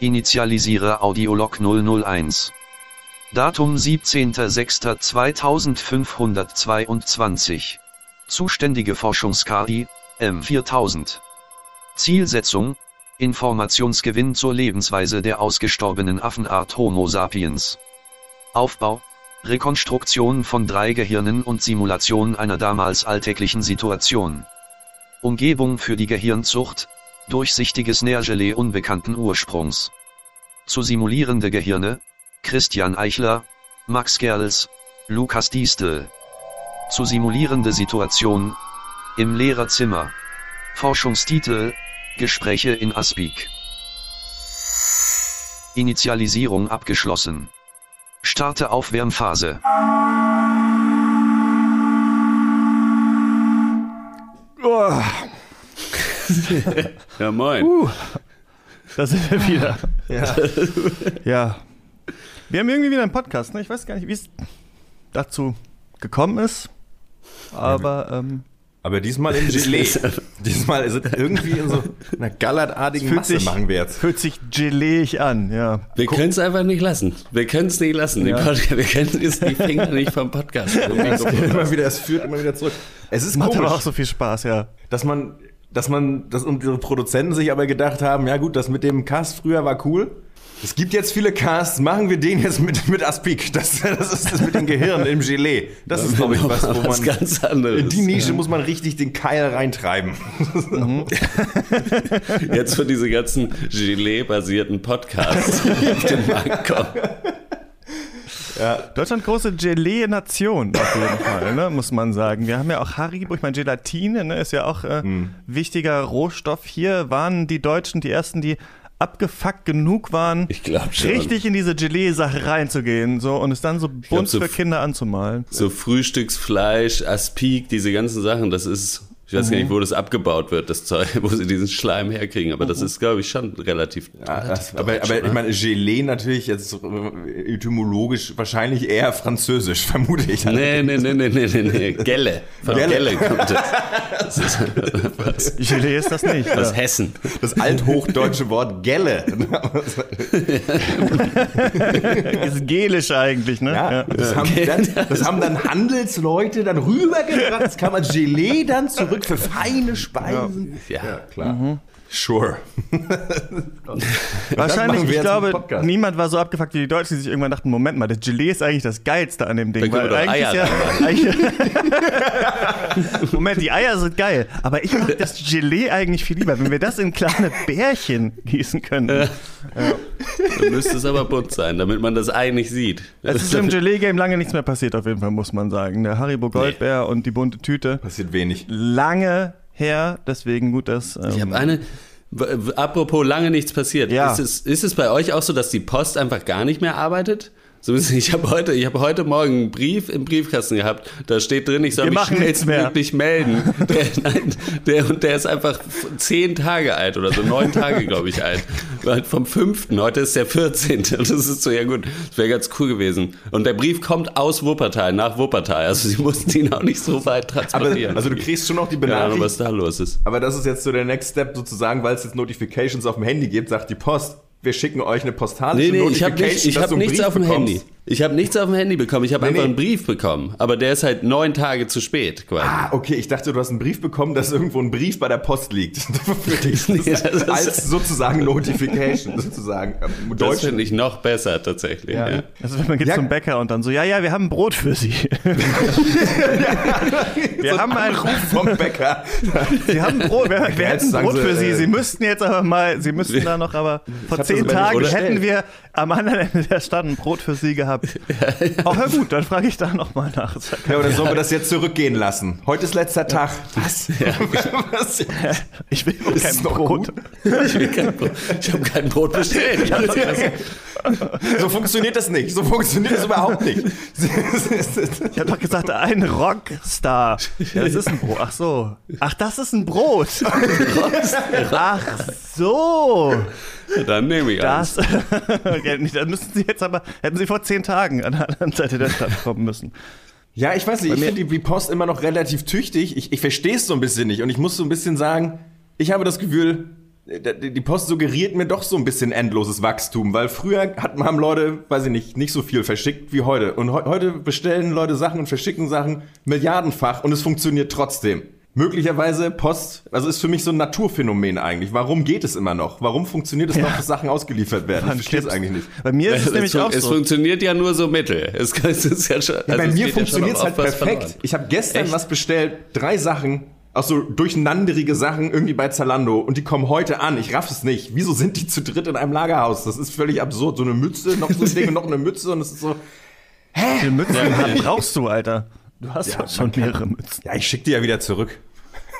Initialisiere Audiolog 001. Datum 17.06.2522. Zuständige Forschungs-KI, M4000. Zielsetzung, Informationsgewinn zur Lebensweise der ausgestorbenen Affenart Homo sapiens. Aufbau, Rekonstruktion von drei Gehirnen und Simulation einer damals alltäglichen Situation. Umgebung für die Gehirnzucht, durchsichtiges Nährgelee unbekannten Ursprungs. Zu simulierende Gehirne, Christian Eichler, Max Gerls, Lukas Diestel. Zu simulierende Situation, im Lehrerzimmer. Forschungstitel, Gespräche in Aspik. Initialisierung abgeschlossen. Starte Aufwärmphase. Oh, Ja, moin. uh, da sind wir wieder. Ja. ja. Wir haben irgendwie wieder einen Podcast, ne? Ich weiß gar nicht, wie es dazu gekommen ist. Aber ähm, Aber diesmal in Gelee. diesmal ist es irgendwie in so einer gallertartigen fühlt Masse sich, machen wir jetzt. fühlt sich geleig an, ja. Wir können es einfach nicht lassen. Wir können es nicht lassen. Die Ja. Podcast, wir können es die Finger nicht vom Podcast. Es geht immer wieder, es führt immer wieder zurück. Es ist Macht komisch, aber auch so viel Spaß, ja. dass man, dass man, dass unsere Produzenten sich aber gedacht haben, ja gut, das mit dem Cast früher war cool. Es gibt jetzt viele Casts, machen wir den jetzt mit, mit Aspik. Das, das ist das mit dem Gehirn im Gelee. Das ist, glaube ich, was, wo was man. ganz anderes. In die Nische muss man richtig den Keil reintreiben. Jetzt für diese ganzen Gelee-basierten Podcasts auf den Markt kommen. Deutschland große Gelee-Nation auf jeden Fall, ne, muss man sagen. Wir haben ja auch Haribo, ich meine Gelatine, ne, ist ja auch äh, Hm. wichtiger Rohstoff. Hier waren die Deutschen die ersten, die abgefuckt genug waren, Ich schon. richtig in diese Gelee-Sache reinzugehen so und es dann so bunt so für Kinder anzumalen. So Frühstücksfleisch, Aspik, diese ganzen Sachen, das ist, ich weiß Mhm. gar nicht, wo das abgebaut wird, das Zeug, wo sie diesen Schleim herkriegen, aber Mhm. das ist, glaube ich, schon relativ. Ja, relativ aber, deutsch, aber ne? ich meine, Gelee natürlich jetzt etymologisch wahrscheinlich eher französisch, vermute ich. Nee, nee, nee, nee, nee, nee, nee. Gelle. Von Gelle. Gelle, kommt das. Das ist was, Gelee ist das nicht. aus ja. Hessen. Das althochdeutsche Wort Gelle. ist gelisch eigentlich, ne? Ja, das, haben dann, das haben dann Handelsleute dann rübergebracht. Das kam als Gelee dann zurück für feine Speisen. Ja. klar. Sure. Wahrscheinlich, ich glaube, niemand war so abgefuckt wie die Deutschen, die sich irgendwann dachten, Moment mal, das Gelee ist eigentlich das Geilste an dem Ding. Können doch eigentlich Eier ja, eigentlich, Moment, die Eier sind geil, aber ich mag das Gelee eigentlich viel lieber, wenn wir das in kleine Bärchen gießen könnten. Dann müsste es aber bunt sein, damit man das Ei nicht sieht. Es ist im Gelee-Game lange nichts mehr passiert, auf jeden Fall, muss man sagen. Der Haribo Goldbär und die bunte Tüte. Passiert wenig. Lange her, deswegen gut, dass. Ähm, Ich habe eine. Apropos lange nichts passiert. Ja. Ist, es, ist es bei euch auch so, dass die Post einfach gar nicht mehr arbeitet? So ein bisschen, ich habe heute, ich habe heute Morgen einen Brief im Briefkasten gehabt. Da steht drin, ich soll Wir mich schnellstmöglich melden. Der, nein, der und der ist einfach zehn Tage alt oder so neun Tage, glaube ich, alt. Vom fünften. Heute ist der 14. Und das ist so ja gut. Das wäre ganz cool gewesen. Und der Brief kommt aus Wuppertal nach Wuppertal. Also sie mussten ihn auch nicht so weit Aber, transportieren. also du kriegst schon noch die Benachrichtigung. was da los ist. Aber das ist jetzt so der Next Step sozusagen, weil es jetzt Notifications auf dem Handy gibt, sagt die Post, wir schicken euch eine postalische Nee, nee, ich habe Notification, nicht, ich dass hab du nichts auf dem. Handy. Ich habe nichts auf dem Handy bekommen. Ich habe Nee, einfach nee. einen Brief bekommen. Aber der ist halt neun Tage zu spät quasi. Ah, okay, ich dachte, du hast einen Brief bekommen, dass irgendwo ein Brief bei der Post liegt. Für dich. Nee, das ist- Als sozusagen Notification, sozusagen. Ähm, das Deutsch. finde ich noch besser tatsächlich. Ja. Also man geht Ja. zum Bäcker und dann so, ja, ja, wir haben ein Brot für Sie. wir So haben ein Ruf vom Bäcker. Sie haben Brot, wir, wir hätten sagen Brot Sie, für Sie. äh, Sie müssten jetzt aber mal, Sie müssten da noch, aber vor zehn Tagen hätten wir am anderen Ende der Stadt ein Brot für Sie gehabt. Auch ja gut, dann frage ich da nochmal nach. Ja Ja, oder sollen wir das jetzt zurückgehen lassen? Heute ist letzter Tag. Was? Was? Ich will kein Brot. gut? Ich, will kein Brot. ich habe kein Brot bestellt. Ich vergessen. So funktioniert das nicht. So funktioniert das überhaupt nicht. Ich habe doch gesagt, ein Rockstar. Ja, das ist ein Brot. Ach so. Ach, das ist ein Brot. Ach so. Dann nehme ich. Das. nicht, dann müssten Sie jetzt aber, hätten Sie vor zehn Tagen an der anderen Seite der Stadt kommen müssen. Ja, ich weiß nicht, ich finde die die Post immer noch relativ tüchtig. Ich, ich verstehe es so ein bisschen nicht und ich muss so ein bisschen sagen, ich habe das Gefühl, die Post suggeriert mir doch so ein bisschen endloses Wachstum, weil früher hatten, haben Leute, weiß ich nicht, nicht so viel verschickt wie heute. Und he heute bestellen Leute Sachen und verschicken Sachen milliardenfach und es funktioniert trotzdem. Möglicherweise Post, also ist für mich so ein Naturphänomen eigentlich. Warum geht es immer noch? Warum funktioniert es ja. noch, dass Sachen ausgeliefert werden? ich verstehe es eigentlich nicht. Bei mir ist es, es nämlich auch so. Es funktioniert ja nur so mittel. Es, es ist ja schon, also bei mir funktioniert es halt perfekt. Ich habe gestern Echt? was bestellt, drei Sachen, auch so durcheinanderige Sachen irgendwie bei Zalando und die kommen heute an. Ich raff es nicht. Wieso sind die zu dritt in einem Lagerhaus? Das ist völlig absurd. So eine Mütze, noch so ein Ding und noch eine Mütze und es ist so. Hä? Wie Mützen ja, brauchst du, Alter? Du hast ja, schon mehrere Mützen. Ja, ich schick die ja wieder zurück.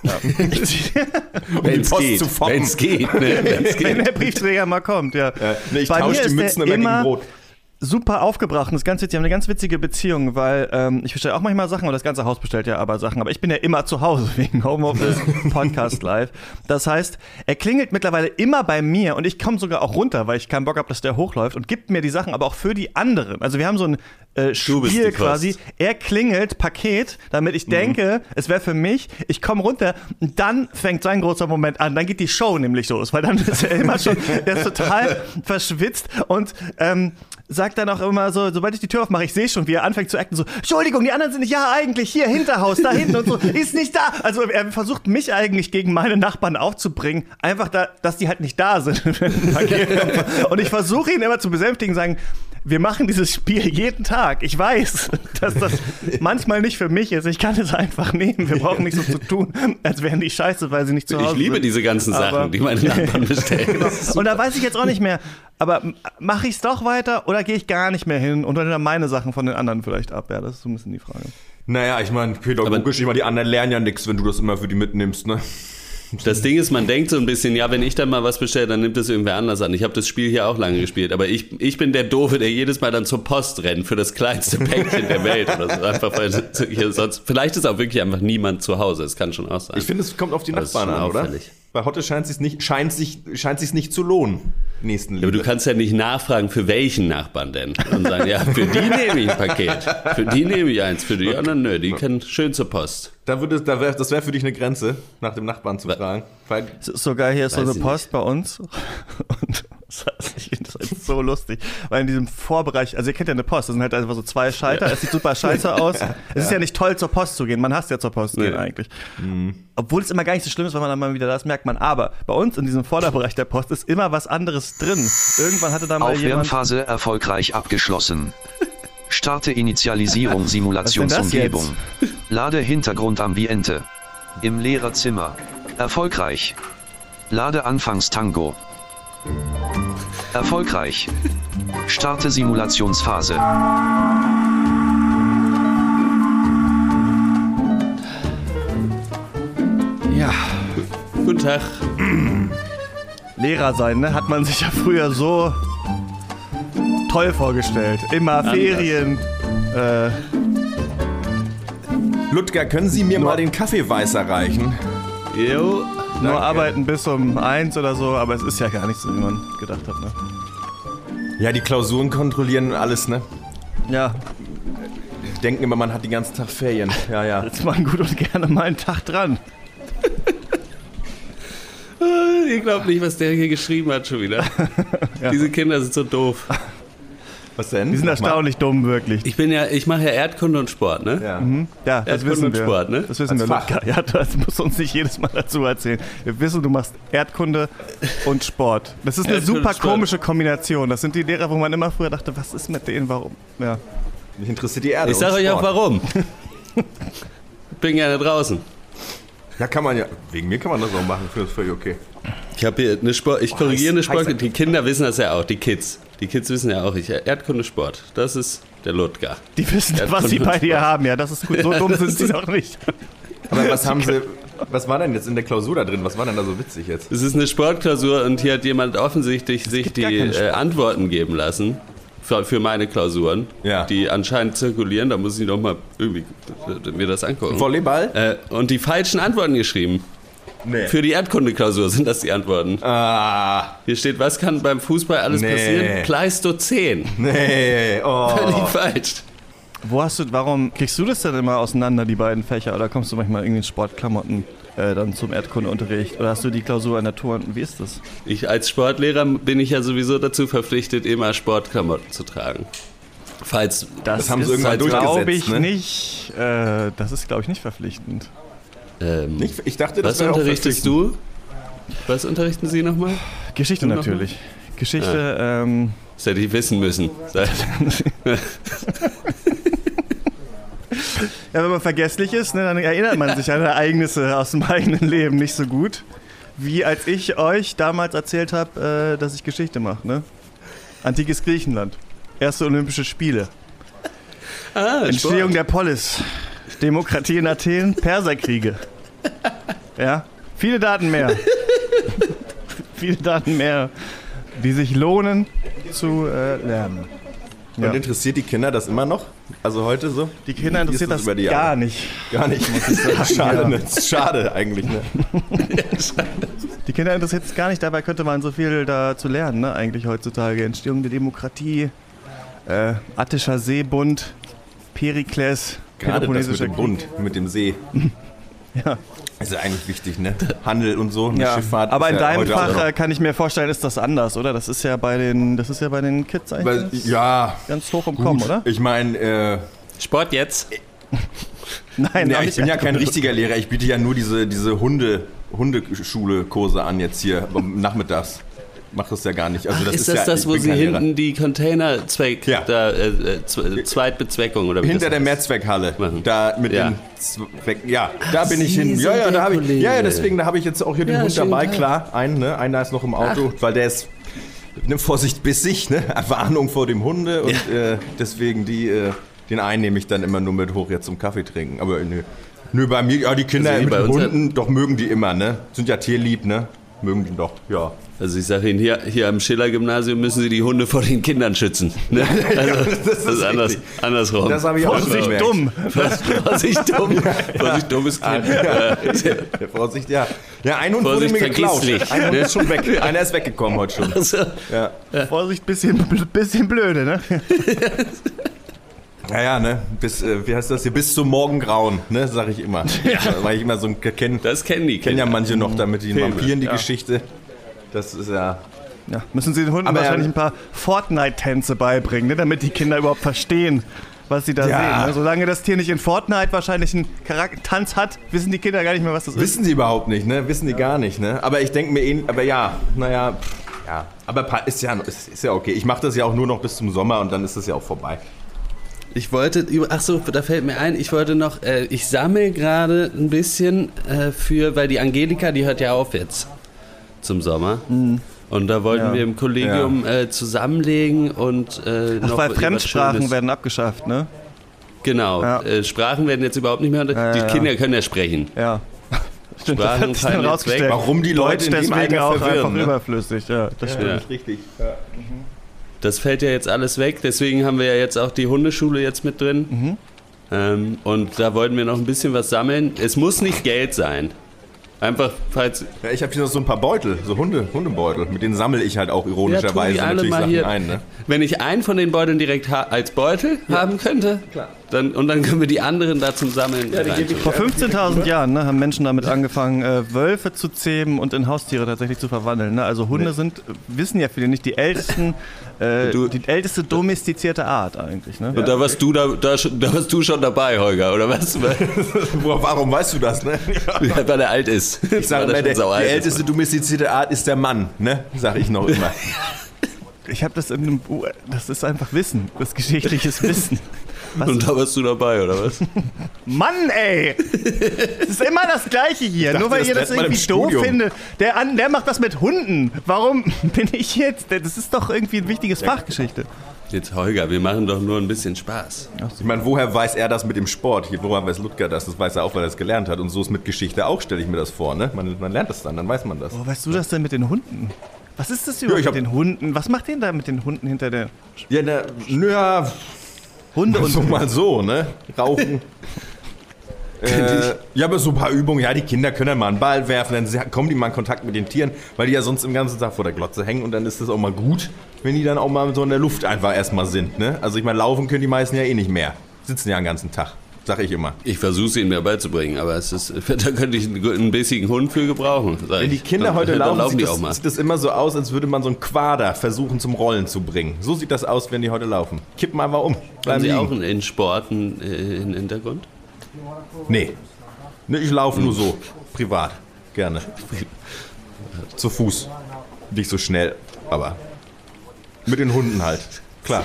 Ja. um wenn es geht, wenn es geht, ne? geht. Wenn der Briefträger mal kommt, ja. ja nee, ich tausche die Mützen immer gegen Brot super aufgebracht und das ganz witzig. Wir haben eine ganz witzige Beziehung, weil ähm, ich bestelle auch manchmal Sachen und das ganze Haus bestellt ja aber Sachen. Aber ich bin ja immer zu Hause wegen Homeoffice, Podcast live. Das heißt, er klingelt mittlerweile immer bei mir und ich komme sogar auch runter, weil ich keinen Bock habe, dass der hochläuft und gibt mir die Sachen, aber auch für die anderen. Also wir haben so ein äh, Spiel quasi. Er klingelt Paket, damit ich mhm. denke, es wäre für mich. Ich komme runter und dann fängt sein großer Moment an. Dann geht die Show nämlich los, weil dann ist er immer schon, der ist total verschwitzt und ähm, sagt dann auch immer so, sobald ich die Tür aufmache, ich sehe schon, wie er anfängt zu acten, so, Entschuldigung, die anderen sind nicht, ja, eigentlich, hier, Hinterhaus, da hinten und so, ist nicht da. Also er versucht mich eigentlich gegen meine Nachbarn aufzubringen, einfach da, dass die halt nicht da sind. und ich versuche ihn immer zu besänftigen, sagen, wir machen dieses Spiel jeden Tag. Ich weiß, dass das manchmal nicht für mich ist. Ich kann es einfach nehmen. Wir brauchen nicht so zu tun, als wären die scheiße, weil sie nicht zu Hause sind. Ich liebe sind. diese ganzen Sachen, Aber, die meine Nachbarn bestellen. Genau. Und da weiß ich jetzt auch nicht mehr, aber mache ich es doch weiter oder gehe ich gar nicht mehr hin und dann meine Sachen von den anderen vielleicht ab? Ja, das ist so ein bisschen die Frage. Naja, ich meine, pädagogisch, ich meine, die anderen lernen ja nichts, wenn du das immer für die mitnimmst, ne? Das Ding ist, man denkt so ein bisschen, ja, wenn ich dann mal was bestelle, dann nimmt das irgendwer anders an. Ich habe das Spiel hier auch lange gespielt, aber ich, ich bin der Doofe, der jedes Mal dann zur Post rennt für das kleinste Päckchen der Welt oder so. Einfach weil sonst, vielleicht ist auch wirklich einfach niemand zu Hause. Es kann schon auch sein. Ich finde, es kommt auf die Nachbarn an, oder? Bei Hotte scheint es sich nicht, scheint sich, scheint sich nicht zu lohnen. Nächsten Aber du kannst ja nicht nachfragen, für welchen Nachbarn denn? Und sagen, ja, für die nehme ich ein Paket. Für die nehme ich eins, für die anderen nö, die können schön zur Post. Da würde, da wär, das wäre für dich eine Grenze, nach dem Nachbarn zu fragen. Weil, sogar hier ist so eine Post nicht. bei uns. Und das halt so lustig. Weil in diesem Vorbereich, also ihr kennt ja eine Post, das sind halt einfach so zwei Schalter, ja. es sieht super scheiße aus. Es ist ja nicht toll, zur Post zu gehen. Man hasst ja zur Post zu nee. gehen eigentlich. Mhm. Obwohl es immer gar nicht so schlimm ist, wenn man dann mal wieder das merkt man. Aber bei uns in diesem Vorderbereich der Post ist immer was anderes drin. Irgendwann hatte da mal Aufwärmphase erfolgreich abgeschlossen. Starte Initialisierung Simulationsumgebung. Lade Hintergrundambiente. Im Lehrerzimmer. Erfolgreich. Lade Anfangstango. Erfolgreich. Starte Simulationsphase. Ja. Guten Tag. Lehrer sein, ne? Hat man sich ja früher so toll vorgestellt. Immer Anders. Ferien. Äh, Ludger, können Sie mir mal den Kaffeeweiß reichen? Jo. Nur Danke. arbeiten bis um eins oder so, aber es ist ja gar nicht so, wie man gedacht hat, ne? Ja, die Klausuren kontrollieren alles, ne? Ja. Denken immer, man hat den ganzen Tag Ferien. Ja, ja. Jetzt machen gut und gerne mal einen Tag dran. Ihr glaubt nicht, was der hier geschrieben hat schon wieder. ja. Diese Kinder sind so doof. Was denn? Die sind erstaunlich mal. dumm, wirklich. Ich bin ja, ich mache ja Erdkunde und Sport, ne? Ja, mhm. ja das Erdkunde wissen wir. und Sport, ne? Das wissen Als wir. Fach. Ja, das musst du uns nicht jedes Mal dazu erzählen. Wir wissen, du machst Erdkunde und Sport. Das ist eine Erdkunde super komische Kombination. Das sind die Lehrer, wo man immer früher dachte, was ist mit denen, warum? Ja. Mich interessiert die Erde. Ich sage euch auch warum. bin gerne draußen. Ja, kann man ja. Wegen mir kann man das auch machen. Finde das völlig okay. Ich habe hier eine Sport. Ich korrigiere eine Sport. Die Kinder wissen das ja auch. Die Kids. Die Kids wissen ja auch, ich Erdkunde Sport. Das ist der Ludger. Die wissen, Erdkunde was sie bei dir haben, ja, das ist gut. So dumm sind sie doch nicht. Aber was haben sie, was war denn jetzt in der Klausur da drin? Was war denn da so witzig jetzt? Es ist eine Sportklausur und hier hat jemand offensichtlich sich die äh, Antworten geben lassen für, für meine Klausuren, ja. die anscheinend zirkulieren. Da muss ich doch mal irgendwie mir das angucken. Volleyball? Äh, und die falschen Antworten geschrieben. Nee. Für die Erdkundeklausur sind das die Antworten. Ah. Hier steht, was kann beim Fußball alles nee. passieren? Pleistozän. Nee, oh. Völlig falsch. Wo hast du, warum kriegst du das denn immer auseinander, die beiden Fächer? Oder kommst du manchmal irgendwie in Sportklamotten äh, dann zum Erdkundeunterricht? Oder hast du die Klausur an der Tour? Wie ist das? Ich als Sportlehrer bin ich ja sowieso dazu verpflichtet, immer Sportklamotten zu tragen. Falls Das haben sie irgendwann glaube durchgesetzt, ich ne? nicht. Äh, das ist, glaube ich, nicht verpflichtend. Ähm, Nicht? Ich dachte, das was unterrichtest du? Was unterrichten Sie nochmal? Geschichte Du noch natürlich. Geschichte, ähm, Das hätte ich wissen müssen. ja, wenn man vergesslich ist, ne, dann erinnert man sich an Ereignisse aus dem eigenen Leben nicht so gut. Wie als ich euch damals erzählt habe, äh, dass ich Geschichte mache. Ne? Antikes Griechenland. Erste Olympische Spiele. ah, Entstehung der Polis. Demokratie in Athen. Perserkriege. Ja, viele Daten mehr. viele Daten mehr, die sich lohnen zu äh, lernen. Ja. Und interessiert die Kinder das immer noch? Also heute so? Die Kinder interessiert das die gar nicht. Gar nicht, muss ich sagen. Schade, Ja. ne? Das Schade eigentlich, ne? Die Kinder interessiert es gar nicht, dabei könnte man so viel dazu lernen, ne? eigentlich heutzutage. Entstehung der Demokratie, äh, Attischer Seebund, Perikles, Gerade das mit dem Bund, mit dem See. Ja. Ist ja eigentlich wichtig, ne? Handel und so, eine Ja, Schifffahrt. aber in ja deinem Fach äh, kann ich mir vorstellen, ist das anders, oder? Das ist ja bei den, das ist ja bei den Kids eigentlich Weil, ganz, ja, ganz hoch im Kommen, oder? ich meine, äh, Sport jetzt? Nein, ja, noch ich bin ja kein richtiger Lehrer. Ich biete ja nur diese, diese Hunde, Hundeschule-Kurse an jetzt hier am nachmittags. Mach das ja gar nicht. Also Ach, das ist ist, das ja, das, wo Sie Lehrer. hinten die Container-Zweck, Ja. da, äh, äh, Zweitbezweckung oder wie Hinter der? Mehrzweckhalle, Machen. da mit Ja. den Zweck, ja, da bin ich hin. Ja, ja, da habe ich, ja, ja, deswegen, da habe ich jetzt auch hier den Hund dabei, Tag. klar, einen, ne, einer ist noch im Auto, weil der ist, ne, Vorsicht bissig, ne, Warnung vor dem Hunde und äh, deswegen die, äh, den einen nehme ich dann immer nur mit hoch jetzt zum Kaffee trinken, aber nö, nö, bei mir, ja, die Kinder Also mit bei den Hunden, doch mögen die immer, ne, sind ja tierlieb, ne, mögen die doch, ja. Also ich sage Ihnen, hier, hier am Schiller-Gymnasium müssen Sie die Hunde vor den Kindern schützen. Ne? Also, das, ist ist anders, andersrum. Das habe ich auch schon Vorsicht, dumm. Vorsicht, dumm. Vorsicht, dummes Kind. Ja. Ja, Vorsicht, ja. Ja, ein Hund wurde Vorsicht, mir geklaut. Ein Hund ist schon weg. Einer ist weggekommen heute schon. Also, Ja. Vorsicht, bisschen, bisschen blöde, ne? Ja, ja, ne? Bis, äh, wie heißt das hier? Bis zum Morgengrauen, ne? Sag ich immer. Weil ich immer so ein kenne das kennen die kenn ja manche noch da mit den Filme, Vampiren die ja. Geschichte. Das ist ja. Ja, müssen Sie den Hunden Aber, wahrscheinlich ähm, ein paar Fortnite-Tänze beibringen, ne, damit die Kinder überhaupt verstehen, was sie da Ja. sehen. Ne? Solange das Tier nicht in Fortnite wahrscheinlich einen Charakter Tanz hat, wissen die Kinder gar nicht mehr, was das ist. Wissen sie überhaupt nicht, ne? Wissen die gar nicht, ne? Aber ich denke mir eh, aber ja, naja, pff, ja. Aber ist ja, ist, ist ja okay. Ich mache das ja auch nur noch bis zum Sommer und dann ist das ja auch vorbei. Ich wollte, ach so, da fällt mir ein, ich wollte noch, äh, ich sammle gerade ein bisschen äh, für, weil die Angelika, die hört ja auf jetzt zum Sommer. Und da wollten Ja. wir im Kollegium äh, zusammenlegen und äh, Ach, noch weil Fremdsprachen werden abgeschafft, ne? Genau, Ja. äh, Sprachen werden jetzt überhaupt nicht mehr, die ja, ja. Kinder können ja sprechen. Ja. Stimmt, Sprachen das fallen jetzt rausgestellt. weg. Warum die Leute Deutsch in dem deswegen Alter auch verwirren, einfach ne? überflüssig, ja, das stimmt. Ja. Richtig. Das fällt ja jetzt alles weg, deswegen haben wir ja jetzt auch die Hundeschule jetzt mit drin. Mhm. Ähm, und da wollten wir noch ein bisschen was sammeln. Es muss nicht Geld sein. Einfach, falls. Ja, ich habe hier noch so ein paar Beutel, so Hunde, Hundebeutel. Mit denen sammle ich halt auch Ja, ironischerweise alle natürlich Sachen hier. ein, ne? Wenn ich einen von den Beuteln direkt ha als Beutel haben könnte, Dann, und dann können wir die anderen da zum Sammeln reintun. Vor 15.000 Jahren ne, haben Menschen damit angefangen, äh, Wölfe zu zähmen und in Haustiere tatsächlich zu verwandeln. Ne? Also Hunde sind, wissen ja viele nicht, die ältesten, äh, Du- die älteste domestizierte Art eigentlich. Ne? Und da warst du da, da, schon- da warst du schon dabei, Holger, oder was? Warum weißt du das, ne? weil er alt ist. Ich sage immer, er der, ist. älteste domestizierte Art ist der Mann, ne? Sag ich noch immer. Ich habe das in einem Buch, das ist einfach Wissen, das ist geschichtliches Wissen. Was Und da warst du dabei, oder was? Mann, ey! Es ist immer das Gleiche hier. dachte, Nur weil das ihr das irgendwie doof findet. Der, an, der macht das mit Hunden. Warum bin ich jetzt? Das ist doch irgendwie ein wichtiges Fachgeschichte. Jetzt, Holger, wir machen doch nur ein bisschen Spaß. Ich meine, woher weiß er das mit dem Sport? Hier, woher weiß Ludger das? Das weiß er auch, weil er es gelernt hat. Und so ist mit Geschichte auch, stelle ich mir das vor, ne? Man, man lernt das dann, dann weiß man das. Wo weißt du das denn mit den Hunden? Was ist das überhaupt hab- mit den Hunden? Was macht denn da mit den Hunden hinter der Ja, na, naja, Hunde und so mal so, ne? Rauchen. Äh, ja, aber so ein paar Übungen, ja, die Kinder können dann mal einen Ball werfen, dann sie- kommen die mal in Kontakt mit den Tieren, weil die ja sonst im ganzen Tag vor der Glotze hängen und dann ist das auch mal gut, wenn die dann auch mal so in der Luft einfach erstmal sind, ne? Also ich meine, laufen können die meisten ja eh nicht mehr. sitzen ja den ganzen Tag. Sag ich immer. Ich versuche sie ihnen mir beizubringen, aber es ist, da könnte ich einen bissigen Hund für gebrauchen. Wenn die. Kinder Dann- heute dann laufen, laufen sieht, die das, auch mal. sieht das immer so aus, als würde man so einen Quader versuchen zum Rollen zu bringen. So sieht das aus, wenn die heute laufen. Kippen einfach um. Haben Bleiben Sie liegen. auch in Sporten äh, einen Hintergrund? Nee. nee ich laufe nur so. Privat. Gerne. Zu Fuß. Nicht so schnell, aber mit den Hunden halt. Klar.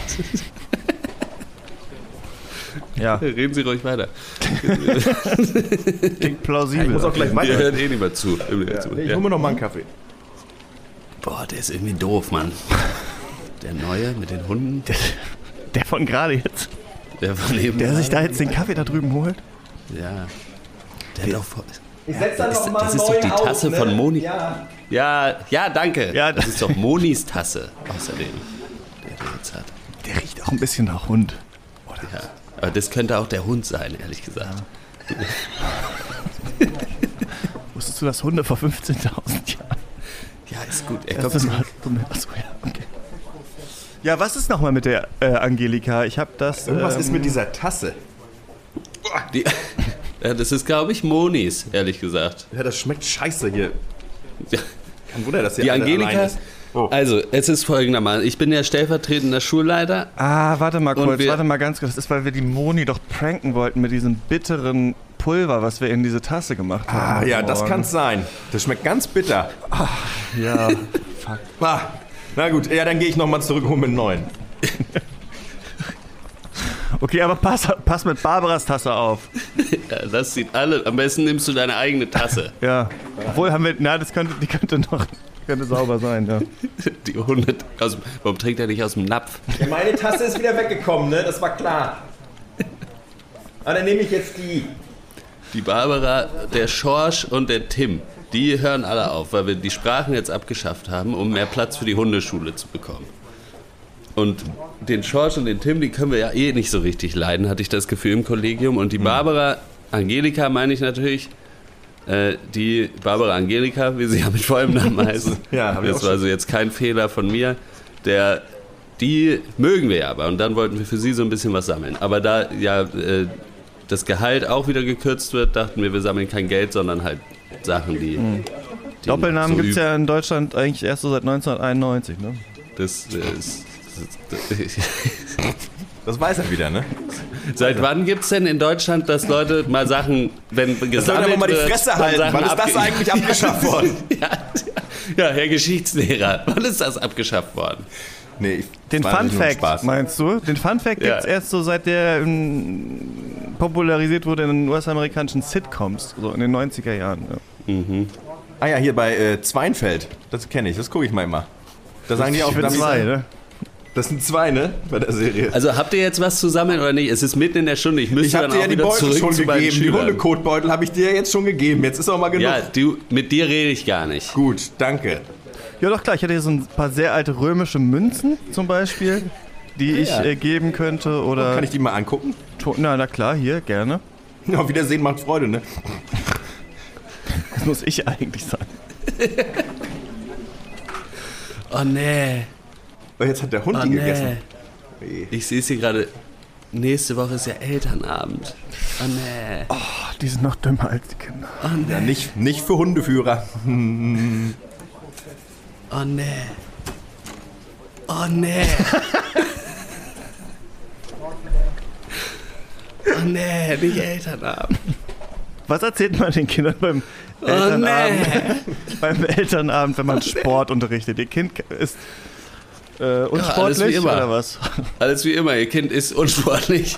Ja, Reden Sie ruhig weiter. klingt plausibel. Ich muss auch gleich Wir weiter. hören eh nicht mehr zu. Ja. Nee, ich hole mir noch mal einen Kaffee. Boah, der ist irgendwie doof, Mann. Der Neue mit den Hunden, Der von gerade jetzt, der von eben. der sich da jetzt den Kaffee da drüben holt. Ja. Der hat auch. Ich setz dann noch mal das ist doch die Tasse von Moni. Ja. Ja, ja, danke. Ja, das ist doch Monis Tasse. Außerdem, der der jetzt hat. Der riecht auch ein bisschen nach Hund. Ja. Aber das könnte auch der Hund sein, ehrlich gesagt. Wusstest du, dass Hunde vor 15.000 Jahren Ja, ist gut. Er kommt mal, achso, ja, okay. Ja, was ist nochmal mit der äh, Angelika? Ich habe das. Irgendwas ähm, ist mit dieser Tasse. die, ja, Das ist, glaube ich, Monis, ehrlich gesagt. Ja, das schmeckt scheiße hier. Ja. Kein Wunder, dass hier Die Angelika. ist. Oh. Also, es ist folgendermaßen. Ich bin ja stellvertretender Schulleiter. Ah, warte mal kurz, wir- warte mal ganz kurz. Das ist, weil wir die Moni doch pranken wollten mit diesem bitteren Pulver, was wir in diese Tasse gemacht haben. Ah, ja, das Morgen. kann sein. Das schmeckt ganz bitter. Ja, Ah, na gut, ja, dann gehe ich nochmal zurück und hole mir einen neuen. okay, aber pass, pass mit Barbaras Tasse auf. Ja, das sieht alle. Am besten nimmst du deine eigene Tasse. Ja, obwohl haben wir, na, das könnte, die könnte noch, könnte sauber sein, ja. Die Hunde. Aus, dem- warum trinkt er nicht aus dem Napf? Ja, meine Tasse ist wieder weggekommen, ne? Das war klar. Ah, dann nehme ich jetzt die. Die Barbara, der Schorsch und der Tim, die hören alle auf, weil wir die Sprachen jetzt abgeschafft haben, um mehr Platz für die Hundeschule zu bekommen. Und den Schorsch und den Tim, die können wir ja eh nicht so richtig leiden, hatte ich das Gefühl im Kollegium. Und die Barbara, Angelika meine ich natürlich, äh, die Barbara Angelika, wie sie ja mit vollem Namen heißt. Ja, hab ich das war also jetzt kein Fehler von mir. Der, die mögen wir ja aber. Und dann wollten wir für sie so ein bisschen was sammeln. Aber da ja äh, das Gehalt auch wieder gekürzt wird, dachten wir, wir sammeln kein Geld, sondern halt Sachen, die. die Doppelnamen so gibt es ja in Deutschland eigentlich erst so seit 1991, ne? Das, äh, ist, das, weiß er wieder, ne? Seit wann gibt es denn in Deutschland, dass Leute mal Sachen, wenn Sollen gesammelt aber mal die wird, Fresse halten. Sachen Wann ist das eigentlich abgeschafft worden? ja, ja, Herr Geschichtslehrer, wann ist das abgeschafft worden? Nee, ich, Den Fun Fact, meinst du? Den Fun Fact Ja. gibt's erst so seit der ähm, popularisiert wurde in den US-amerikanischen Sitcoms, so in den 90er Jahren. Ja. Ah ja, hier bei äh, Zweinfeld. Das kenne ich, das gucke ich mal immer. Da sagen die auch, Ich bin zwei, ne? Das sind zwei, ne? Bei der Serie. Also habt ihr jetzt was zu sammeln oder nicht? Es ist mitten in der Stunde. Ich müsste ich habe dann dir auch ja die wieder Beutel zurück schon zu gegeben. Die. Hundekotbeutel habe ich dir jetzt schon gegeben. Jetzt ist auch mal genug. Ja, du, mit dir rede ich gar nicht. Gut, danke. Ja, doch klar. Ich hatte hier so ein paar sehr alte römische Münzen zum Beispiel, die ich ja. äh, geben könnte. Oder Kann ich die mal angucken? To- na, na klar, hier, gerne. Auf Wiedersehen macht Freude, ne? Das muss ich eigentlich sein. Oh nee. Oh, Jetzt hat der Hund Oh die nee. gegessen. Ich sehe sie gerade. Nächste Woche ist ja Elternabend. Oh nee. Oh, die sind noch dümmer als die Kinder. Ja, nicht, nicht für Hundeführer. Oh nee. Oh nee. oh nee, nicht Elternabend. Was erzählt man den Kindern beim Oh Elternabend, nee. beim Elternabend wenn man Sport unterrichtet? Ihr Kind ist äh, alles unsportlich wie immer. oder was? Alles wie immer, ihr Kind ist unsportlich.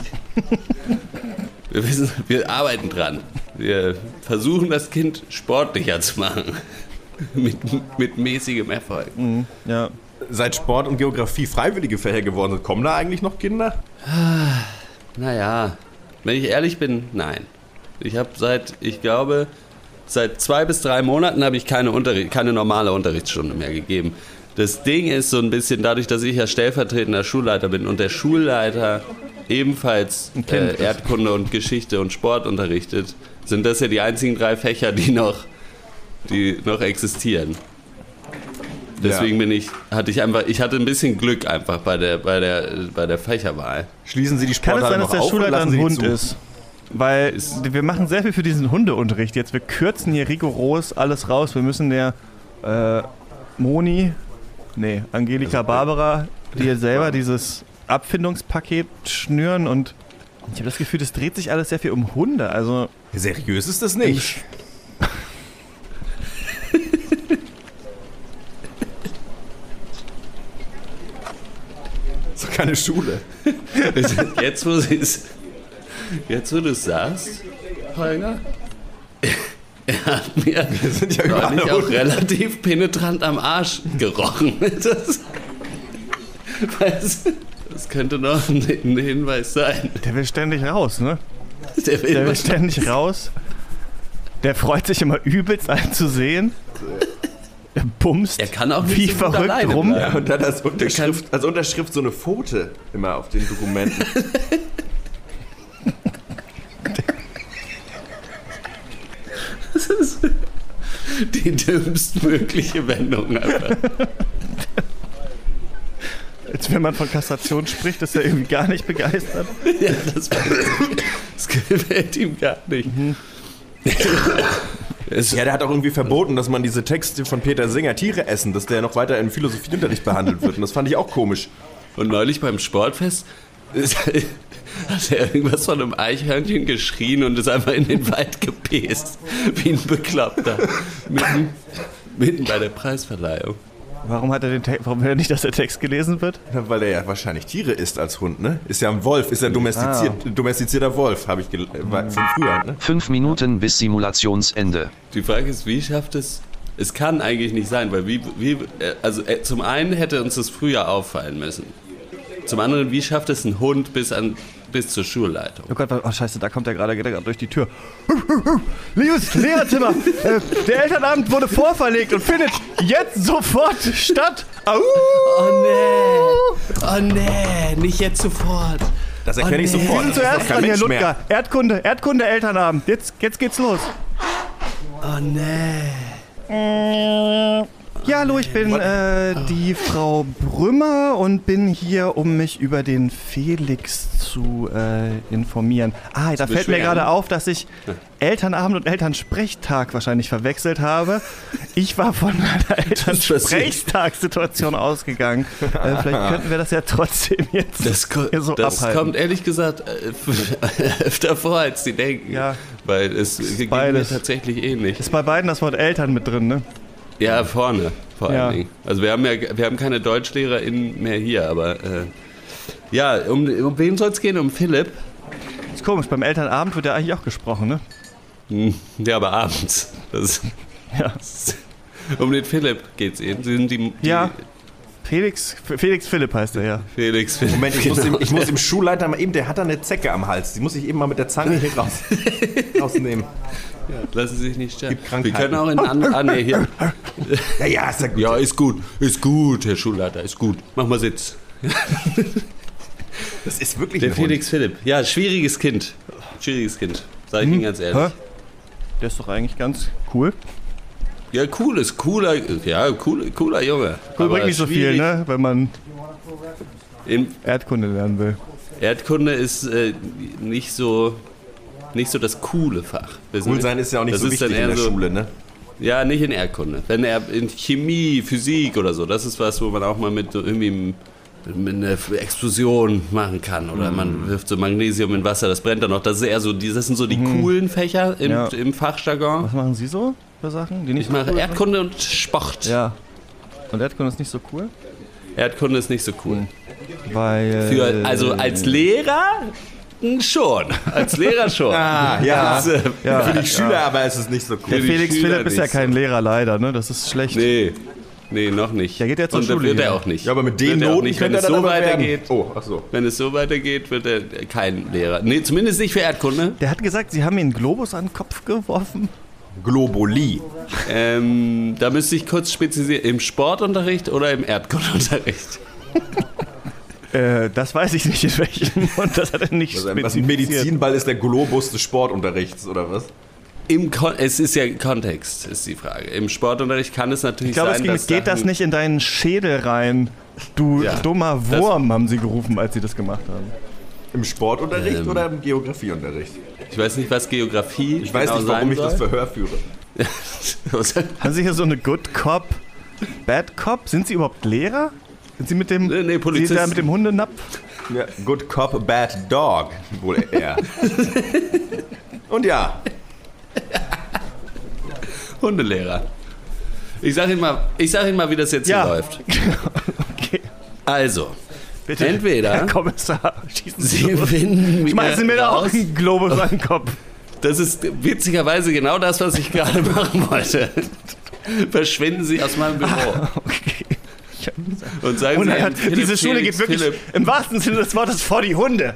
Wir, wissen, wir arbeiten dran. Wir versuchen, das Kind sportlicher zu machen. mit, mit mäßigem Erfolg. Ja. Seit Sport und Geografie freiwillige Fächer geworden sind, kommen da eigentlich noch Kinder? Naja, wenn ich ehrlich bin, nein. Ich habe seit, ich glaube, seit zwei bis drei Monaten habe ich keine, Unterricht, keine normale Unterrichtsstunde mehr gegeben. Das Ding ist so ein bisschen dadurch, dass ich ja stellvertretender Schulleiter bin und der Schulleiter ebenfalls äh, ist. Erdkunde und Geschichte und Sport unterrichtet, sind das ja die einzigen drei Fächer, die noch, die noch existieren. Deswegen bin ich, hatte ich einfach, ich hatte ein bisschen Glück einfach bei der, bei der, bei der Fächerwahl. Schließen Sie die Kann es sein, dass der auf Schulleiter ein Hund zu? ist? Weil wir machen sehr viel für diesen Hundeunterricht jetzt. Wir kürzen hier rigoros alles raus. Wir müssen der äh, Moni, nee, Angelika Barbara, dir selber dieses Abfindungspaket schnüren und ich habe das Gefühl, das dreht sich alles sehr viel um Hunde. Also Seriös ist das nicht. so keine Schule. Jetzt, wo sie es, jetzt, wo du es sagst, Holger, er hat mir Wir sind ja überall auch relativ penetrant am Arsch gerochen. Das, das, könnte noch ein, ein Hinweis sein. der will ständig raus, ne? Der will, Der will ständig raus. Der freut sich immer übelst, einen zu sehen. Er bumst er kann auch wie verrückt rum. Ja, und dann als Unterschrift, als Unterschrift so eine Pfote immer auf den Dokumenten. Die dümmstmögliche Wendung einfach. Als wenn man von Kassation spricht, ist er irgendwie gar nicht begeistert. Ja, das, das gefällt ihm gar nicht. Es, Ja, der hat auch irgendwie verboten, dass man diese Texte von Peter Singer Tiere essen, dass der noch weiter im Philosophieunterricht behandelt wird. Und das fand ich auch komisch. Und neulich beim Sportfest ist, hat er irgendwas von einem Eichhörnchen geschrien und ist einfach in den Wald gepäst. Wie ein Bekloppter. Mitten, mitten bei der Preisverleihung. Warum hat er den Text, warum will er nicht, dass der Text gelesen wird? Ja, Weil er ja wahrscheinlich Tiere isst als Hund, ne? Ist ja ein Wolf, ist ja domestiziert, domestizierter Wolf, habe ich äh, war von früher, ne? Fünf Minuten bis Simulationsende. Die Frage ist, wie schafft es. Es kann eigentlich nicht sein, weil wie, wie äh, also äh, zum einen hätte uns das früher auffallen müssen. Zum anderen, wie schafft es ein Hund bis an bis zur Schulleitung? Oh Gott, oh scheiße, da kommt er gerade geht er gerade durch die Tür. Liebes Lehrerzimmer, äh, der Elternabend wurde vorverlegt und findet jetzt sofort statt. Au! Oh nee! Oh nee, nicht jetzt sofort. Das erkenne ich Oh, nee. sofort. Sie sind zuerst dran, Herr Ludger. mehr. Erdkunde, Erdkunde, Elternabend. Jetzt, jetzt geht's los. Oh nee. Ja, hallo, ich bin äh, die Frau Brümmer und bin hier, um mich über den Felix zu äh, informieren. Ah, da fällt mir gerade auf, dass ich Elternabend und Elternsprechtag wahrscheinlich verwechselt habe. Ich war von einer passiert. Elternsprechtagssituation ausgegangen. Äh, vielleicht könnten wir das ja trotzdem jetzt Das, so das abhalten. kommt ehrlich gesagt äh, öfter vor, als die denken. Ja. Weil es ging mir tatsächlich ähnlich. Ist bei beiden das Wort Eltern mit drin, ne? Ja, vorne vor Ja. allen Dingen. Also wir haben ja wir haben keine DeutschlehrerInnen mehr hier, aber äh, ja, um, um wen soll es gehen? Um Philipp? Ist komisch, beim Elternabend wird ja eigentlich auch gesprochen, ne? Hm, Ja, aber abends. Das, Ja. um den Philipp geht's eben. Sie sind die, die Ja. Felix, Felix Philipp heißt er ja. Felix Philipp. Moment, ich muss, genau. dem, ich muss dem Schulleiter mal eben, der hat da eine Zecke am Hals. Die muss ich eben mal mit der Zange hier raus, rausnehmen. Lassen Sie sich nicht stören. Gibt Wir Krankheiten. können auch in anderen. Ah, nee, hier. Ja, ja, ist ja gut. Ja, ist gut. Ist gut, Herr Schulleiter, ist gut. Mach mal Sitz. Das ist wirklich Der ein Hund. Felix Philipp. Ja, schwieriges Kind. Schwieriges Kind. Sag ich Ihnen ganz ehrlich. Hä? Der ist doch eigentlich ganz cool. Ja, cool ist cooler. Ja, cool, cooler Junge. Cool bringt nicht so viel, ne? Wenn man Erdkunde lernen will. Erdkunde ist äh, nicht so nicht so das coole Fach. Cool sein ist ja auch nicht das so wichtig in der so, Schule, ne? Ja, nicht in Erdkunde. Wenn er in Chemie, Physik oder so, das ist was, wo man auch mal mit so irgendwie mit einer Explosion machen kann. Oder Mhm. man wirft so Magnesium in Wasser, das brennt dann noch. Das, ist eher so, die, das sind so die coolen Fächer im, Mhm. Ja. im Fachjargon. Was machen Sie so für Sachen? Die nicht Ich mache cool Erdkunde und Sport. sind? Ja. Und Erdkunde ist nicht so cool? Erdkunde ist nicht so cool. Weil. Für, also als Lehrer hm, schon. Als Lehrer schon. Ah, ja. Das, äh, ja, Für die Schüler aber ist es nicht so der cool. die Felix Schüler Philipp ist ja kein so. Lehrer leider, ne? Das ist schlecht. Nee. Nee, noch nicht. Der geht ja zur Und Schule wird er hier. auch nicht. Ja, aber mit den Wird er auch Noten nicht, wenn es er dann so aber werden. weitergeht. Oh, ach so. Wenn es so weitergeht, wird er kein Lehrer. Nee, zumindest nicht für Erdkunde. Der hat gesagt, Sie haben ihm einen Globus an den Kopf geworfen. Globuli. Ähm, da müsste ich kurz spezialisieren. Im Sportunterricht oder im Erdkundeunterricht? Äh, das weiß ich nicht in welchem. Und das hat er nicht was ein spezifiziert. Medizinball ist der Globus des Sportunterrichts, oder was? Im Kon es ist ja Kontext, ist die Frage. Im Sportunterricht kann es natürlich Ich glaube, es sein, ging, dass geht das nicht in deinen Schädel rein. Du Ja, dummer Wurm, haben sie gerufen, als sie das gemacht haben. Im Sportunterricht Ähm. oder im Geografieunterricht? Ich weiß nicht, was Geografie Ich weiß genau nicht, warum ich das. Verhör führe. Haben sie hier so eine Good Cop, Bad Cop? Sind sie überhaupt Lehrer? Sind sie mit dem, Nee, nee, sie Polizisten. da mit dem Hundenapf? Ja, good Cop, Bad Dog, wohl eher. Und ja, Hundelehrer. Ich sag Ihnen mal, ich sag Ihnen mal, wie das jetzt Ja. hier läuft. okay. Also, Bitte. Entweder- Herr Kommissar, schießen Sie, Sie los. finden Schmeißen mir da auch einen Globus an den Kopf. Das ist witzigerweise genau das, was ich gerade machen wollte. Verschwinden Sie aus meinem Büro Okay. Und sagen Und Sie, er hat, Philipp diese Schule Felix geht wirklich Philipp, im wahrsten Sinne des Wortes vor die Hunde.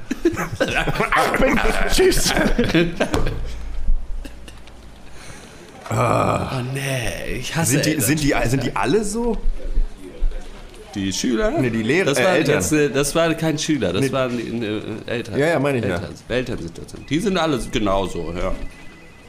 Tschüss. Oh nee, ich hasse sind die, Eltern. sind, die, sind die alle so? die Schüler? Nee, die Lehrer- Das äh, war, Eltern. Jetzt, äh, das war kein Schüler, das Nee. waren äh, Eltern. Ja, ja, meine ich ja. Eltern, Elternsituation. Die sind alle genauso, ja.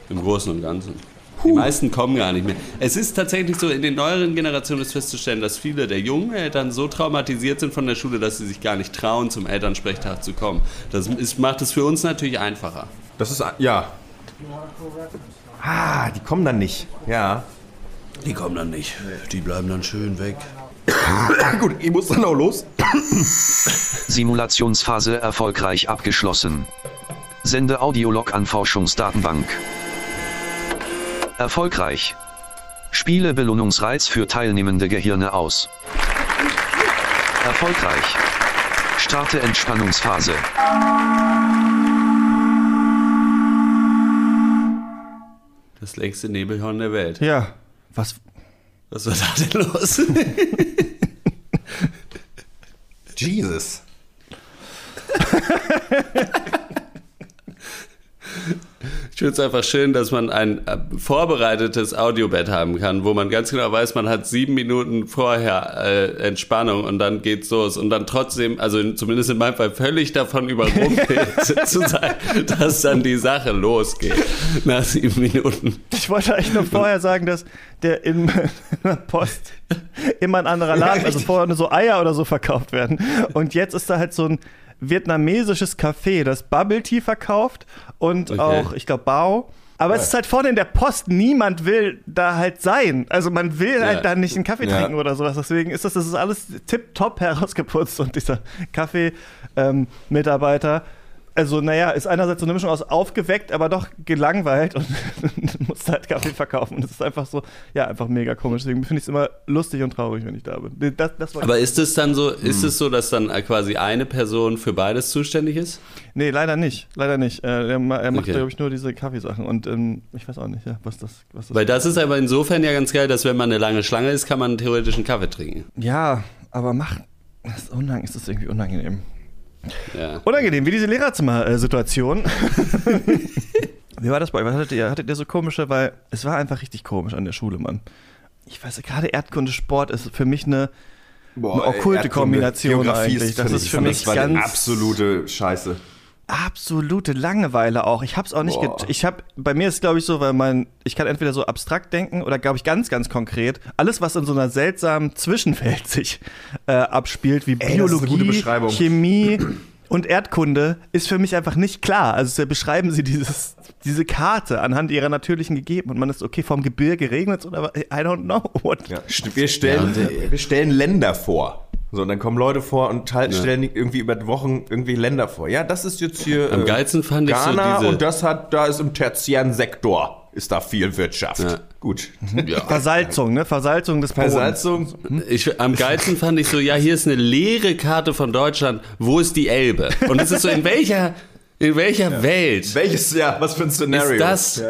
Im Großen und Ganzen. Die meisten kommen gar nicht mehr. Es ist tatsächlich so, in den neueren Generationen ist festzustellen, dass viele der jungen Eltern so traumatisiert sind von der Schule, dass sie sich gar nicht trauen, zum Elternsprechtag zu kommen. Das ist, macht es für uns natürlich einfacher. Das ist, ja. Ah, die kommen dann nicht. Ja. Die kommen dann nicht. Die bleiben dann schön weg. Gut, ich muss dann auch los. Simulationsphase erfolgreich abgeschlossen. Sende Audiolog an Forschungsdatenbank. Erfolgreich. Spiele Belohnungsreiz für teilnehmende Gehirne aus. Erfolgreich. Starte Entspannungsphase. Das längste Nebelhorn der Welt. Ja, was? Was war da denn los? Jesus. Ich finde es einfach schön, dass man ein äh, vorbereitetes Audiobett haben kann, wo man ganz genau weiß, man hat sieben Minuten vorher äh, Entspannung und dann geht's los und dann trotzdem, also in, zumindest in meinem Fall, völlig davon überrumpelt zu sein, dass dann die Sache losgeht nach sieben Minuten. Ich wollte eigentlich nur vorher sagen, dass der in der Post immer ein anderer Laden, also vorher nur so Eier oder so verkauft werden. Und jetzt ist da halt so ein vietnamesisches Café, das Bubble Tea verkauft und Okay. auch, ich glaube, Bao. Aber es ist halt vorne in der Post, niemand will da halt sein. Also man will Ja. halt da nicht einen Kaffee Ja. trinken oder sowas. Deswegen ist das, das ist alles tipptopp herausgeputzt und dieser Kaffee-Mitarbeiter. Also, naja, ist einerseits so eine Mischung aus aufgeweckt, aber doch gelangweilt und muss halt Kaffee verkaufen. Und das ist einfach so, ja, einfach mega komisch. Deswegen finde ich es immer lustig und traurig, wenn ich da bin. Das, das Aber ist es dann so, ist es so, dass dann äh, quasi eine Person für beides zuständig ist? Nee, leider nicht. Leider nicht. Äh, er, er macht, Okay. glaube ich, nur diese Kaffeesachen. Und ähm, ich weiß auch nicht, ja, was das, was das Weil das ist aber insofern ja ganz geil, dass wenn man eine lange Schlange ist, kann man theoretisch einen Kaffee trinken. Ja, aber mach. Das ist, unang ist das irgendwie unangenehm. Ja. Unangenehm, wie diese Lehrerzimmer-Situation. wie war das bei euch? Was hattet ihr? Hattet ihr so komische, weil es war einfach richtig komisch an der Schule, Mann. Ich weiß, gerade Erdkunde Sport ist für mich eine, eine okkulte Erdkunde, Kombination Geografie eigentlich. Das finde ist ich- für fand mich das ganz absolute Scheiße. Absolute Langeweile auch. Ich hab's auch nicht. Ich habe bei mir ist glaube ich so, weil man ich kann entweder so abstrakt denken oder glaube ich ganz ganz konkret. Alles was in so einer seltsamen Zwischenwelt sich äh, abspielt, wie Ey, Biologie, Beschreibung. Chemie und Erdkunde, ist für mich einfach nicht klar. Also beschreiben Sie dieses diese Karte anhand ihrer natürlichen Gegeben und man ist okay vom Gebirge regnet oder was? I don't know what. Ja, wir, stellen, Ja, und, äh, wir stellen Länder vor. So, und dann kommen Leute vor und halt Ja. stellen irgendwie über Wochen irgendwie Länder vor. Ja, das ist jetzt hier Am äh, geilsten fand ich so Ghana diese- und das hat, da ist im tertiären Sektor ist da viel Wirtschaft. Ja. Gut. Ja. Versalzung, ne? Versalzung des Bodens. Versalzung, Ich, am geilsten fand ich so, ja, hier ist eine leere Karte von Deutschland. Wo ist die Elbe? Und es ist so, in welcher, in welcher Welt welches, ja, was für ein Szenario. ist das?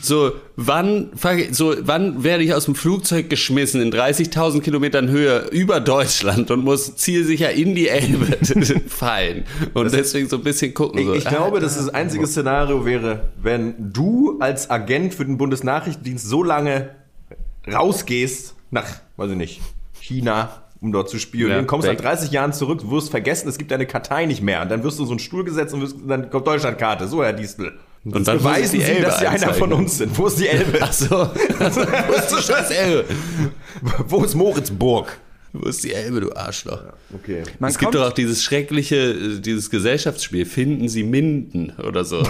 So, wann, so, wann werde ich aus dem Flugzeug geschmissen in 30.000 Kilometern Höhe über Deutschland und muss zielsicher in die Elbe fallen? Und deswegen so ein bisschen gucken. So. Ich, glaube, dass das einzige Szenario wäre, wenn du als Agent für den Bundesnachrichtendienst so lange rausgehst nach, weiß ich nicht, China, um dort zu spionieren, Ja, kommst nach weg. 30 Jahren zurück, wirst vergessen, es gibt deine Kartei nicht mehr und dann wirst du in so einen Stuhl gesetzt und wirst, dann kommt Deutschlandkarte. So, Herr Distel. Und dann Beweisen die Sie, Elbe dass Sie einer von uns sind. Wo ist die Elbe? Ach so. Wo ist die scheiß Elbe? Wo ist Moritzburg? Wo ist die Elbe, du Arschloch? Okay. Man es gibt doch auch dieses schreckliche, äh, dieses Gesellschaftsspiel, Finden Sie Minden oder so.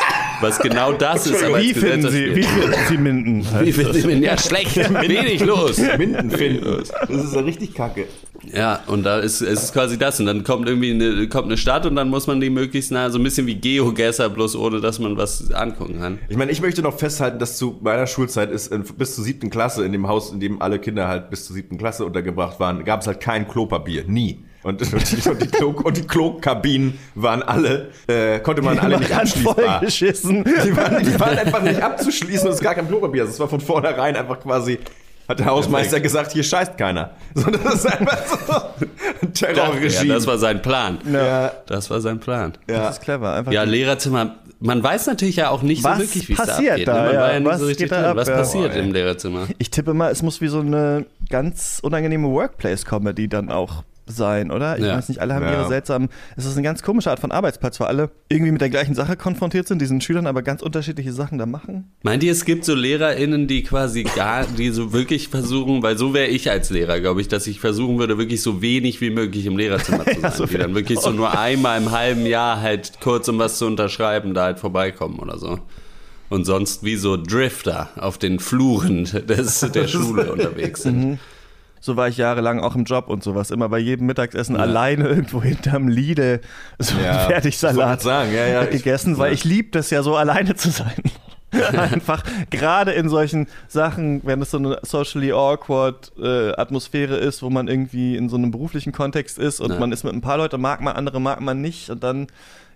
Was genau das ist, aber Wie finden Sie, wie finden Sie Minden? Wie finden Sie Minden? Ja, schlecht, wenig los. Minden finden. Das ist ja richtig kacke. Ja, und da ist es ist quasi das. Und dann kommt irgendwie eine, kommt eine Stadt und dann muss man die möglichst nah, so ein bisschen wie Geogesser, bloß ohne dass man was angucken kann. Ich meine, ich möchte noch festhalten, dass zu meiner Schulzeit ist in, bis zur siebten Klasse, in dem Haus, in dem alle Kinder halt bis zur siebten Klasse untergebracht waren, gab es halt kein Klopapier. Nie. Und, und, die, und, die, Klo, und die Klokabinen waren alle, äh, konnte man alle nicht abschließbar. vollgeschissen. Die waren, die waren einfach nicht abzuschließen und es ist gar kein Klopapier. Also es war von vornherein einfach quasi, hat der Hausmeister gesagt, hier scheißt keiner. So, das ist einfach so ein Ja, Terrorregime. das war sein Plan. ja, Das war sein Plan. ja. Das ist clever. Einfach Ja, Lehrerzimmer. Man weiß natürlich ja auch nicht Was so wirklich, wie es da passiert abgeht. da, ne? Man ja? war ja nicht Was so richtig drin. ab, Was ja. passiert ey. im Lehrerzimmer? Ich tippe mal, es muss wie so eine ganz unangenehme Workplace-Comedy dann auch sein, oder? Ich Ja. weiß nicht, alle haben Ja. ihre seltsamen. Es ist eine ganz komische Art von Arbeitsplatz, weil alle irgendwie mit der gleichen Sache konfrontiert sind, diesen Schülern aber ganz unterschiedliche Sachen da machen. Meint ihr, es gibt so LehrerInnen, die quasi gar, die so wirklich versuchen, weil so wäre ich als Lehrer, glaube ich, dass ich versuchen würde, wirklich so wenig wie möglich im Lehrerzimmer zu sein. so die dann wirklich so nur einmal im halben Jahr halt kurz, um was zu unterschreiben, da halt vorbeikommen oder so. Und sonst wie so Drifter auf den Fluren des, der Schule unterwegs sind. So war ich jahrelang auch im Job und sowas. Immer bei jedem Mittagessen alleine irgendwo hinterm Lidl so Ja, einen Fertigsalat ich sagen, ja, ja, ich- gegessen, weil ja. ich lieb das ja so alleine zu sein. Einfach gerade in solchen Sachen, wenn es so eine socially awkward äh, Atmosphäre ist, wo man irgendwie in so einem beruflichen Kontext ist und Ja. man ist mit ein paar Leuten, mag man, andere mag man nicht und dann,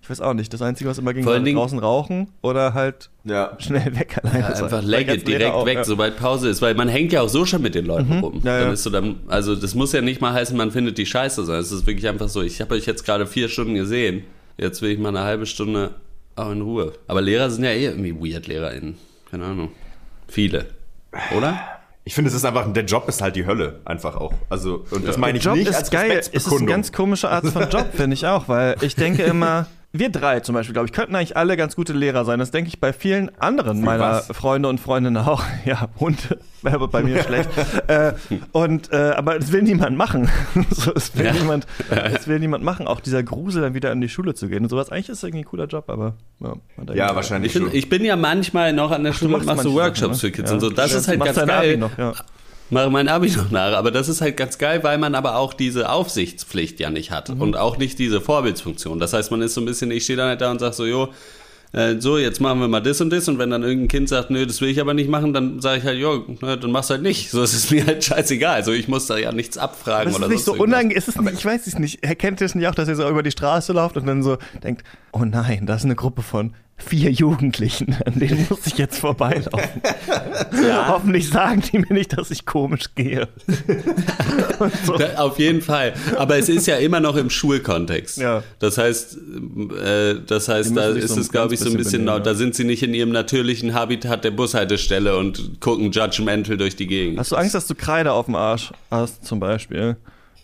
ich weiß auch nicht, das Einzige, was immer ging, war draußen rauchen oder halt ja. schnell weg alleine Ja, einfach legge, ganz Lehrer direkt auch, weg, ja. sobald Pause ist, weil man hängt ja auch so schon mit den Leuten rum. Ja, dann ja. ist so dann, also das muss ja nicht mal heißen, man findet die scheiße, sondern es ist wirklich einfach so, ich habe euch jetzt gerade vier Stunden gesehen, jetzt will ich mal eine halbe Stunde auch in Ruhe. Aber Lehrer sind ja eh irgendwie weird LehrerInnen. Keine Ahnung. Viele. Oder? Ich finde, es ist einfach, der Job ist halt die Hölle, einfach auch. Also, und das meine ich Job nicht ist als geil. Es ist eine ganz komische Art von Job, finde ich auch, weil ich denke immer, wir drei zum Beispiel, glaube ich, könnten eigentlich alle ganz gute Lehrer sein. Das denke ich bei vielen anderen meiner was? Freunde und Freundinnen auch. Ja, Hunde wäre aber bei mir schlecht. Äh, und, äh, aber es will niemand machen. so, es, will Ja. niemand, es will niemand machen. Auch dieser Grusel, dann wieder in die Schule zu gehen und sowas. Eigentlich ist es irgendwie ein cooler Job, aber ja, ja, wahrscheinlich Ich bin, schon. ich bin ja manchmal noch an der Schule und machst mache so Workshops Sachen, für Kids ne? und so. Ja. Das Du ist halt ganz geil. noch, ja. Mache mein Abi noch nach, aber das ist halt ganz geil, weil man aber auch diese Aufsichtspflicht ja nicht hat Mhm. und auch nicht diese Vorbildsfunktion. Das heißt, man ist so ein bisschen, ich stehe dann halt da und sage so, jo, äh, so, jetzt machen wir mal das und das und wenn dann irgendein Kind sagt, nö, das will ich aber nicht machen, dann sage ich halt, jo, na, dann mach's halt nicht. So ist es mir halt scheißegal. Also ich muss da ja nichts abfragen Das ist oder nicht so unangenehm, ist es nicht, ich weiß es nicht. Erkennt ihr es nicht auch, dass ihr so über die Straße lauft und dann so denkt, oh nein, da ist eine Gruppe von vier Jugendlichen, an denen muss ich jetzt vorbeilaufen. Hoffentlich sagen die mir nicht, dass ich komisch gehe. so. Auf jeden Fall. Aber es ist ja immer noch im Schulkontext. Ja. Das heißt, äh, das heißt, da ist so es, glaube ich, so ein bisschen benehmen, da ja. sind sie nicht in ihrem natürlichen Habitat der Bushaltestelle und gucken judgmental durch die Gegend. Hast du Angst, dass du Kreide auf dem Arsch hast, zum Beispiel?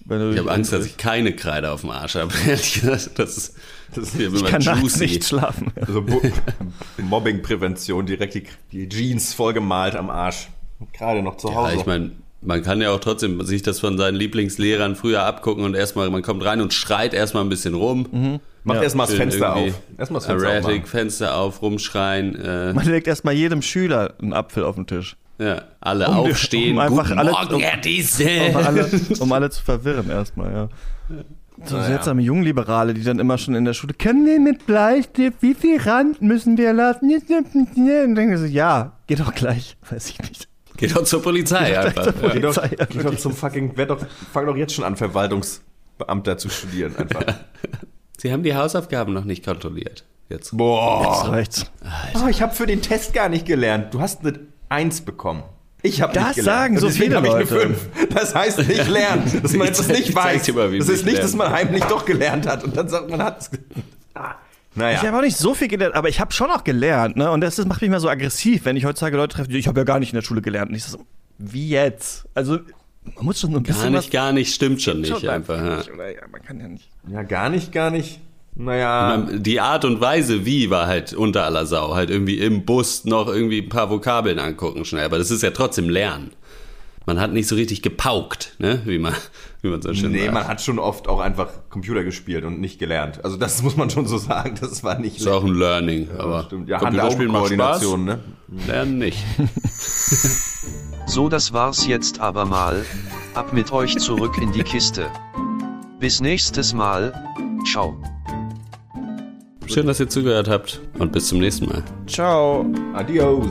Wenn du Ich habe Angst, dass ich keine Kreide auf dem Arsch habe. Ehrlich gesagt, das ist, das ist hier ich immer kann nachts juicy. nicht schlafen. Also Mobbingprävention, direkt die, die Jeans vollgemalt am Arsch. Gerade noch zu Ja, Hause. ich meine, man kann ja auch trotzdem sich das von seinen Lieblingslehrern früher abgucken und erstmal, man kommt rein und schreit erstmal ein bisschen rum. Mach Ja. erstmal das Fenster auf. Erstmal das Fenster Erratic, aufmachen. Fenster auf, rumschreien. Äh, Man legt erstmal jedem Schüler einen Apfel auf den Tisch. Ja, alle Um die- aufstehen. um einfach Guten alle- Morgen, um- Herr Diese. Um alle, um alle zu verwirren erstmal, ja. So seltsame Jungliberale, die dann immer schon in der Schule, können wir mit Bleistift, wie viel Rand müssen wir lassen? Und denken so, ja, geht doch gleich, weiß ich nicht. Geht doch zur Polizei einfach. Ja. Geh doch, Polizei. doch zum fucking, wer doch, fang doch jetzt schon an, Verwaltungsbeamter zu studieren, einfach. Sie haben die Hausaufgaben noch nicht kontrolliert. Jetzt. Boah. reicht's. Oh, ich habe für den Test gar nicht gelernt. Du hast eine Eins bekommen. Ich habe Das nicht gelernt. sagen so viele hab ich eine Leute. Fünf. Das heißt nicht lernen. Dass man das nicht weiß. mal, das ist nicht nicht, dass man heimlich doch gelernt hat und dann sagt man hat es. Ah. Naja. Ich habe auch nicht so viel gelernt, aber ich habe schon auch gelernt, ne? Und das, das macht mich immer so aggressiv, wenn ich heutzutage Leute treffe, die, ich habe ja gar nicht in der Schule gelernt. Und ich so, wie jetzt? Also, man muss schon so ein bisschen Gar nicht, gar nicht, stimmt schon nicht einfach. Ja. Oder, ja, man kann ja nicht. ja, gar nicht, gar nicht. Naja, Die Art und Weise, wie, war halt unter aller Sau. Halt irgendwie im Bus noch irgendwie ein paar Vokabeln angucken schnell. Aber das ist ja trotzdem Lernen. Man hat nicht so richtig gepaukt, ne? wie, man, wie man so schön nee, sagt. man hat schon oft auch einfach Computer gespielt und nicht gelernt. Also das muss man schon so sagen, das war nicht ist auch ein Learning. aber stimmt. Ja, Computerspielen macht Spaß, ne? Lernen nicht. So, das war's jetzt aber mal. Ab mit euch zurück in die Kiste. Bis nächstes Mal. Ciao. Schön, dass ihr zugehört habt und bis zum nächsten Mal. Ciao. Adios.